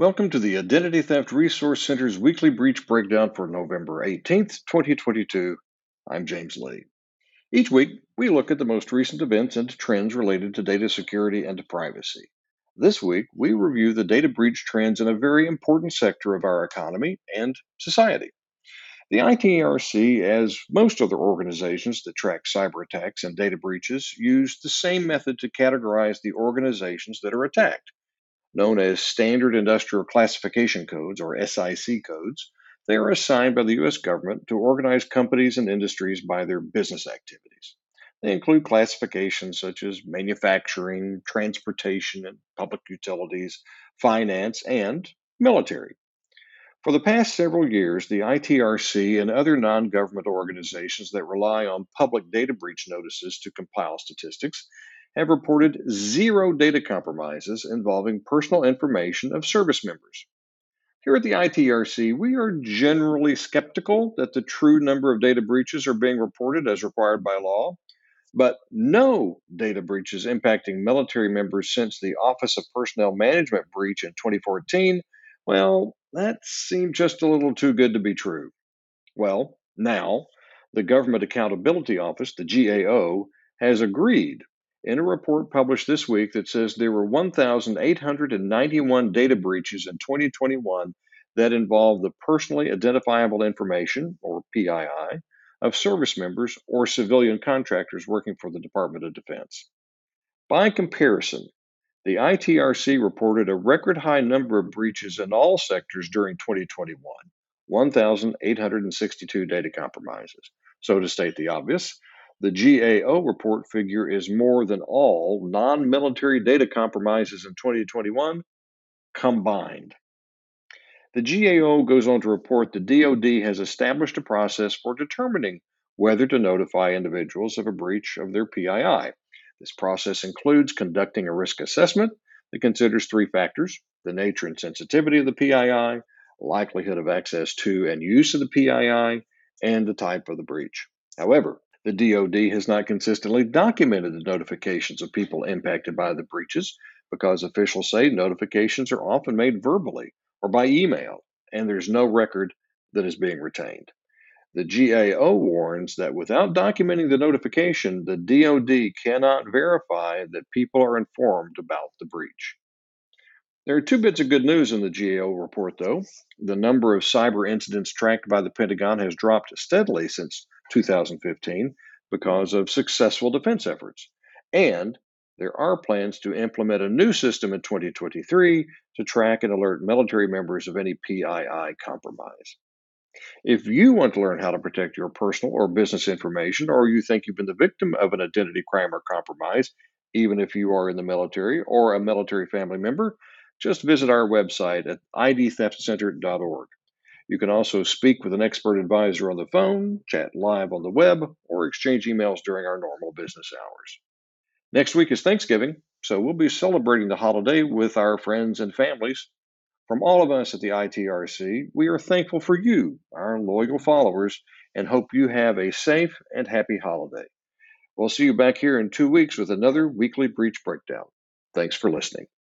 Welcome to the Identity Theft Resource Center's weekly breach breakdown for November 18th, 2022. I'm James Lee. Each week, we look at the most recent events and trends related to data security and privacy. This week, we review the data breach trends in a very important sector of our economy and society. The ITRC, as most other organizations that track cyber attacks and data breaches, use the same method to categorize the organizations that are attacked known as Standard Industrial Classification Codes, or SIC codes. They are assigned by the U.S. government to organize companies and industries by their business activities. They include classifications such as manufacturing, transportation, and public utilities, finance, and military. For the past several years, the ITRC and other non government organizations that rely on public data breach notices to compile statistics have reported zero data compromises involving personal information of service members. Here at the ITRC, we are generally skeptical that the true number of data breaches are being reported as required by law, but no data breaches impacting military members since the Office of Personnel Management breach in 2014, well, that seemed just a little too good to be true. Well, now, the Government Accountability Office, the GAO, has agreed in a report published this week that says there were 1,891 data breaches in 2021 that involved the personally identifiable information, or PII, of service members or civilian contractors working for the Department of Defense. By comparison, the ITRC reported a record high number of breaches in all sectors during 2021 1,862 data compromises. So, to state the obvious, the GAO report figure is more than all non military data compromises in 2021 combined. The GAO goes on to report the DoD has established a process for determining whether to notify individuals of a breach of their PII. This process includes conducting a risk assessment that considers three factors the nature and sensitivity of the PII, likelihood of access to and use of the PII, and the type of the breach. However, the DoD has not consistently documented the notifications of people impacted by the breaches because officials say notifications are often made verbally or by email, and there's no record that is being retained. The GAO warns that without documenting the notification, the DoD cannot verify that people are informed about the breach. There are two bits of good news in the GAO report, though. The number of cyber incidents tracked by the Pentagon has dropped steadily since 2015 because of successful defense efforts. And there are plans to implement a new system in 2023 to track and alert military members of any PII compromise. If you want to learn how to protect your personal or business information, or you think you've been the victim of an identity crime or compromise, even if you are in the military or a military family member, just visit our website at idtheftcenter.org. You can also speak with an expert advisor on the phone, chat live on the web, or exchange emails during our normal business hours. Next week is Thanksgiving, so we'll be celebrating the holiday with our friends and families. From all of us at the ITRC, we are thankful for you, our loyal followers, and hope you have a safe and happy holiday. We'll see you back here in two weeks with another weekly breach breakdown. Thanks for listening.